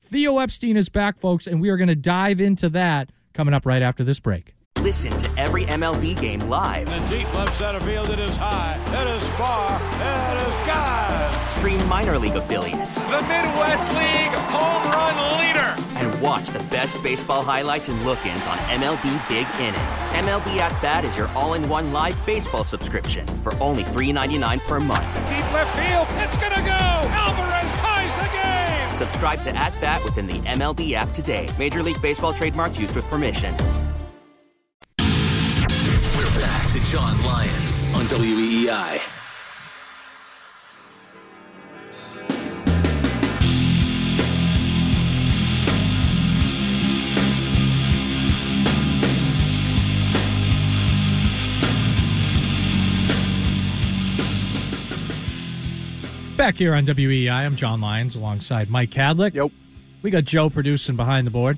Theo Epstein is back, folks, and we are going to dive into that coming up right after this break. Listen to every MLB game live. In the deep left center field, it is high, it is far, it is God. Stream minor league affiliates The Midwest League home run leader. and watch the best baseball highlights and look-ins on MLB Big Inning. MLB At Bat is your all-in-one live baseball subscription for only $3.99 per month. Deep left field, it's gonna go. Alvarez ties the game. Subscribe to At Bat within the MLB app today. Major League Baseball trademarks used with permission. We're back to Jon Lyons on WEEI. Back here on WEEI, I'm Jon Lyons alongside Mike Kadlick. Yep. We got Joe producing behind the board.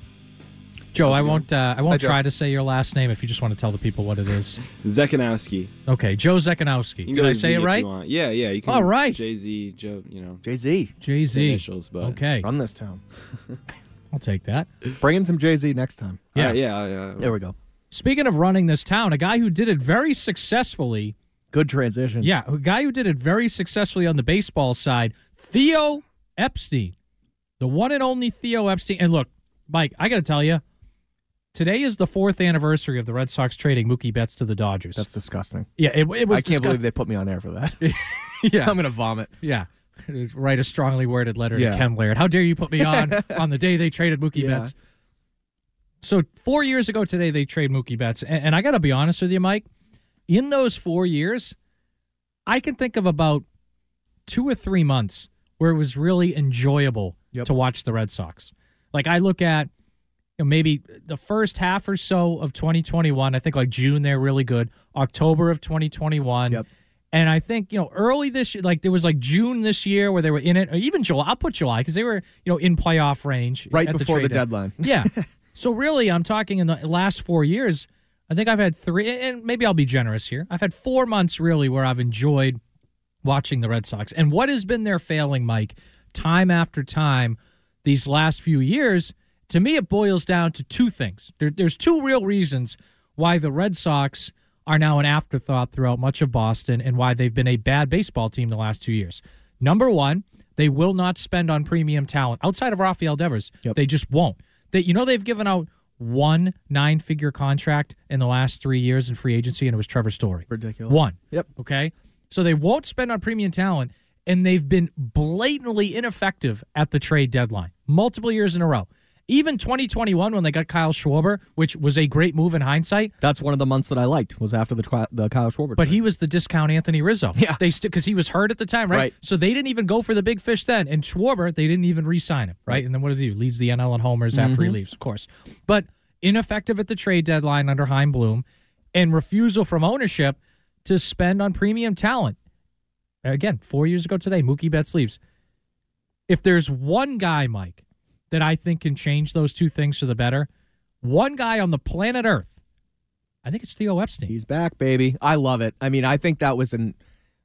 Joe, I won't. Uh, I won't Joe. try to say your last name if you just want to tell the people what it is. Zekanowski. Okay, Joe Zekanowski. Did go I Z say it right? Yeah, yeah. You can. All right. Jay Z, Joe. You know. Jay Z. Jay Z. Initials, but Okay, Run this town. I'll take that. Bring in some Jay Z next time. Yeah. Uh, yeah, yeah. There we go. Speaking of running this town, a guy who did it very successfully. Good transition. Yeah, a guy who did it very successfully on the baseball side, Theo Epstein, the one and only Theo Epstein. And look, Mike, I got to tell you, today is the fourth anniversary of the Red Sox trading Mookie Betts to the Dodgers. That's disgusting. yeah, it, it was. I can't believe they put me on air for that. Yeah, I'm gonna vomit. yeah. Write a strongly worded letter Yeah. to Ken Laird. How dare you put me on on the day they traded Mookie Yeah. Betts? So four years ago today, they trade Mookie Betts, and, and I got to be honest with you, Mike. In those four years, I can think of about two or three months where it was really enjoyable Yep. to watch the Red Sox. Like I look at you know, maybe the first half or so of 2021. I think like June they're really good. October of 2021. Yep. And I think you know early this year, like there was like June this year where they were in it, or even July. I'll put July because they were you know in playoff range Right before the deadline. deadline. Yeah. so really, I'm talking in the last four years. I think I've had three, and maybe I'll be generous here. I've had four months really where I've enjoyed watching the Red Sox. And what has been their failing, Mike, time after time these last few years? To me, it boils down to two things. There, there's two real reasons why the Red Sox are now an afterthought throughout much of Boston and why they've been a bad baseball team the last two years. Number one, they will not spend on premium talent outside of Rafael Devers. They just won't. They, you know, they've given out one nine figure contract in the last three years in free agency, and it was Trevor Story. Ridiculous. One. Yep. Okay. So they won't spend on premium talent, and they've been blatantly ineffective at the trade deadline multiple years in a row. Even 2021, when they got Kyle Schwarber, which was a great move in hindsight, That's one of the months that I liked was after the the Kyle Schwarber. but trade. he was the discount Anthony Rizzo. Yeah. they because he was hurt at the time, right? Right. So they didn't even go for the big fish then. And Schwarber, they didn't even re-sign him, right? And then what does he do? Leads the NL in homers after he Mhm. leaves, of course. But ineffective at the trade deadline under Chaim Bloom, and refusal from ownership to spend on premium talent. Again, four years ago today, Mookie Betts leaves. If there's one guy, Mike, that I think can change those two things for the better, one guy on the planet Earth, I think it's Theo Epstein. He's back, baby. I love it. I mean, I think that was an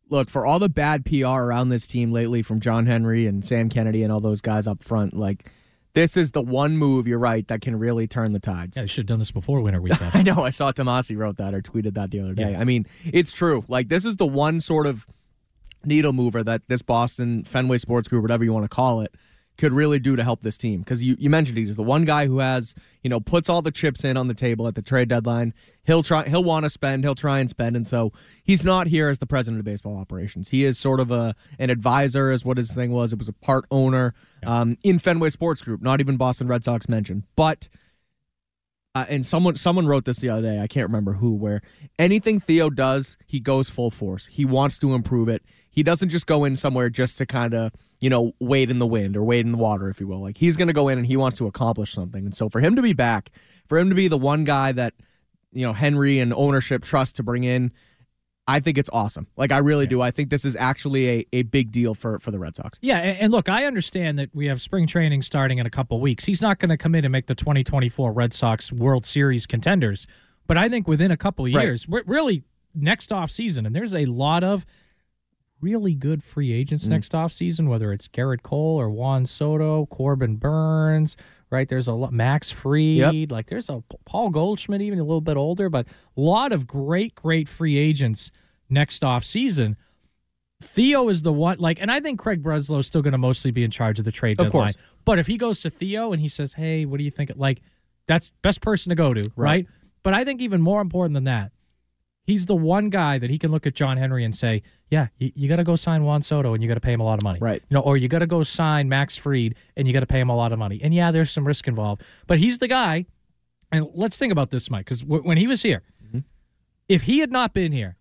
look for all the bad PR around this team lately from John Henry and Sam Kennedy and all those guys up front. Like, this is the one move, you're right, that can really turn the tides. Yeah, they should have done this before winter weekend. I know. I saw Tomase wrote that or tweeted that the other day. I mean, it's true. Like, this is the one sort of needle mover that this Boston Fenway Sports Group, whatever you want to call it, could really do to help this team. Because you, you mentioned he's the one guy who has, you know, puts all the chips in on the table at the trade deadline. He'll try he'll want to spend, he'll try and spend. And so he's not here as the president of baseball operations. He is sort of a an advisor, is what his thing was. It was a part owner um, in Fenway Sports Group, not even Boston Red Sox mentioned. But uh, and someone someone wrote this the other day. I can't remember who. Where anything Theo does, he goes full force. He wants to improve it. He doesn't just go in somewhere just to kind of you know wade in the wind or wade in the water, if you will. Like he's going to go in and he wants to accomplish something. And so for him to be back, for him to be the one guy that you know Henry and ownership trust to bring in, I think it's awesome. Like I really do. I think this is actually a, a big deal for for the Red Sox. Yeah, and, look, I understand that we have spring training starting in a couple weeks. He's not going to come in and make the 2024 Red Sox World Series contenders, but I think within a couple of Right. years, we're really next off season, and there's a lot of really good free agents Mm. next off season, whether it's Gerrit Cole or Juan Soto, Corbin Burnes, right? There's a lot, Max Fried, like there's a Paul Goldschmidt, even a little bit older, but a lot of great, great free agents next off season. Theo is the one, like, and I think Craig Breslow is still going to mostly be in charge of the trade Of deadline. course. But if he goes to Theo and he says, "Hey, what do you think?" Like, that's best person to go to, right? Right. But I think even more important than that, he's the one guy that he can look at John Henry and say, "Yeah, you, you got to go sign Juan Soto and you got to pay him a lot of money, Right. You know, or you got to go sign Max Fried and you got to pay him a lot of money. And yeah, there's some risk involved, but he's the guy. And let's think about this, Mike, because w- when he was here, mm-hmm. if he had not been here,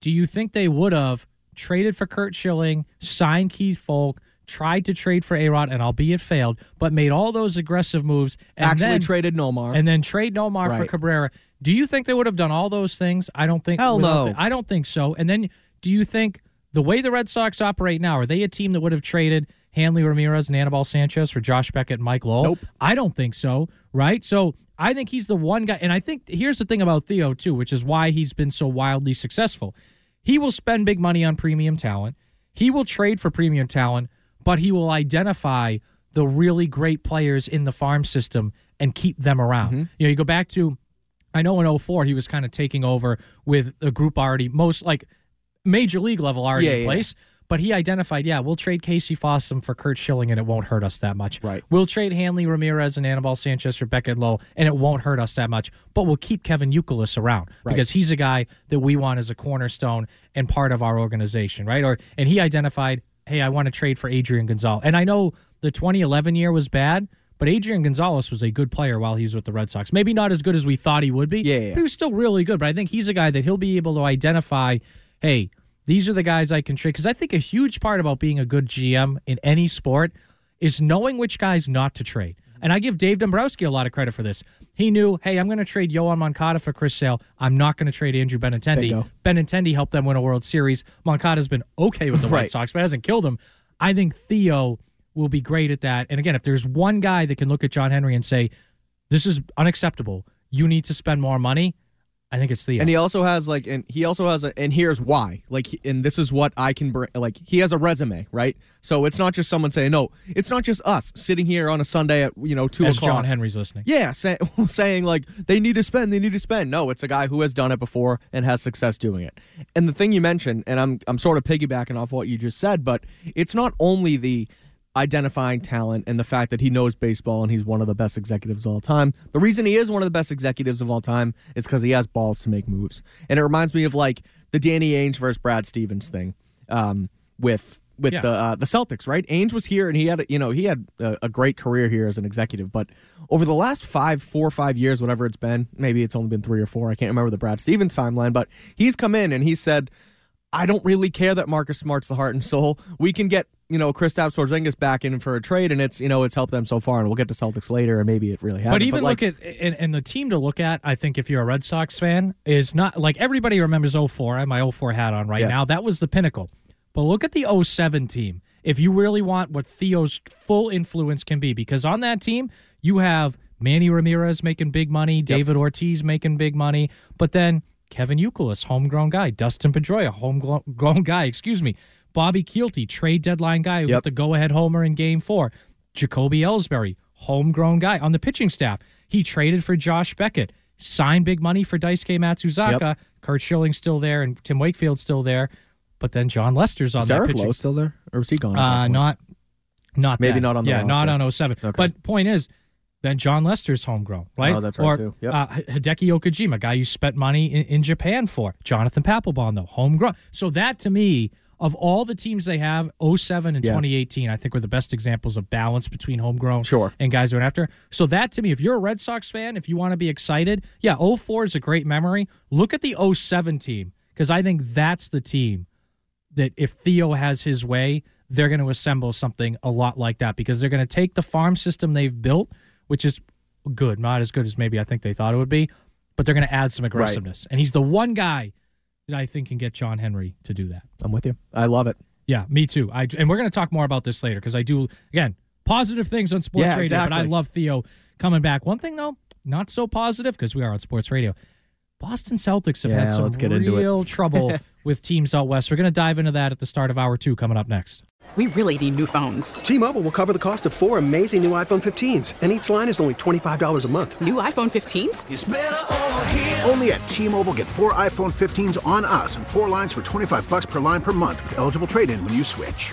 do you think they would have traded for Curt Schilling, signed Keith Foulke, tried to trade for Arod, and albeit failed, but made all those aggressive moves and Actually then, traded Nomar. and then trade Nomar for Cabrera? Do you think they would have done all those things? I don't think. Hell no. thi- I don't think so. And then, do you think the way the Red Sox operate now, are they a team that would have traded Hanley Ramirez and Anibal Sanchez for Josh Beckett and Mike Lowell? Nope. I don't think so. Right. So I think he's the one guy. And I think here's the thing about Theo, too, which is why he's been so wildly successful. He will spend big money on premium talent, he will trade for premium talent, but he will identify the really great players in the farm system and keep them around. Mm-hmm. You know, you go back to, I know in 04, he was kind of taking over with a group already, most like major league level already Yeah, in yeah. place. But he identified, yeah, we'll trade Casey Fossum for Curt Schilling and it won't hurt us that much. Right. We'll trade Hanley Ramirez and Anibal Sanchez for Beckett Lowe and it won't hurt us that much. But we'll keep Kevin Youkilis around Right. because he's a guy that we want as a cornerstone and part of our organization, right? Or and he identified, hey, I want to trade for Adrian Gonzalez. And I know the 2011 year was bad, but Adrian Gonzalez was a good player while he was with the Red Sox. Maybe not as good as we thought he would be. Yeah, yeah. But he was still really good. But I think he's a guy that he'll be able to identify, hey, these are the guys I can trade. Because I think a huge part about being a good GM in any sport is knowing which guys not to trade. And I give Dave Dombrowski a lot of credit for this. He knew, hey, I'm going to trade Yoan Moncada for Chris Sale. I'm not going to trade Andrew Benintendi. Bingo. Benintendi helped them win a World Series. Moncada's been okay with the Red Right. Sox, but hasn't killed him. I think Theo will be great at that. And again, if there's one guy that can look at John Henry and say, this is unacceptable, you need to spend more money, I think it's Theo. And he also has like, and he also has a, and here's why. Like, and this is what I can bring. Like, he has a resume, right? So it's not just someone saying no. It's not just us sitting here on a Sunday at you know two As o'clock. John Henry's listening. Yeah, say, saying like they need to spend, they need to spend. No, it's a guy who has done it before and has success doing it. And the thing you mentioned, and I'm I'm sort of piggybacking off what you just said, but it's not only the identifying talent and the fact that he knows baseball and he's one of the best executives of all time. The reason he is one of the best executives of all time is because he has balls to make moves. And it reminds me of like the Danny Ainge versus Brad Stevens thing um, with with Yeah. the uh, the Celtics, right? Ainge was here and he had a- you know he had a, a great career here as an executive, but over the last five, four or five years, whatever it's been, maybe it's only been three or four. I can't remember the Brad Stevens timeline, but he's come in and he said. I don't really care that Marcus Smart's the heart and soul. We can get, you know, Kristaps Porzingis back in for a trade, and it's, you know, it's helped them so far. And we'll get to Celtics later, and maybe it really hasn't. But even like, look at and, and the team to look at, I think if you're a Red Sox fan, is not like everybody remembers 04. I have my 04 hat on right Yeah. now. That was the pinnacle. But look at the 07 team. If you really want what Theo's full influence can be, because on that team, you have Manny Ramirez making big money, David Ortiz making big money, but then Kevin Youkilis, homegrown guy, Dustin Pedroia, homegrown guy, excuse me, Bobby Kielty, trade deadline guy who Yep. hit the go-ahead homer in Game Four, Jacoby Ellsbury, homegrown guy on the pitching staff. He traded for Josh Beckett, signed big money for Daisuke Matsuzaka. Yep. Curt Schilling's still there, and Tim Wakefield's still there. But then Jon Lester's on is that Derek pitching. Lowe still there, or was he gone? Uh, not, not Maybe then. not on the yeah, not on 07. Okay. But point is, then Jon Lester's homegrown, right? Oh, that's right, or, too. Yep. Uh, Hideki Okajima, guy you spent money in, in Japan for. Jonathan Papelbon, though, homegrown. So that to me, of all the teams they have, 07 and Yeah. 2018, I think were the best examples of balance between homegrown Sure. and guys who going after. So that to me, if you're a Red Sox fan, if you want to be excited, yeah, 04 is a great memory. Look at the 07 team because I think that's the team that if Theo has his way, they're going to assemble something a lot like that because they're going to take the farm system they've built, which is good, not as good as maybe I think they thought it would be, but they're going to add some aggressiveness. And he's the one guy I think can get John Henry to do that. I'm with you. I love it. Yeah, me too. I and we're going to talk more about this later because I do again positive things on sports Yeah, radio, but I love Theo coming back. One thing though, not so positive because we are on sports radio. Boston Celtics have had some let's get into it. real trouble with teams out west. We're going to dive into that at the start of hour two coming up next. We really need new phones. T-Mobile will cover the cost of four amazing new iPhone 15s, and each line is only $25 a month. New iPhone 15s? Only at T-Mobile get four iPhone 15s on us and four lines for 25 bucks per line per month with eligible trade-in when you switch.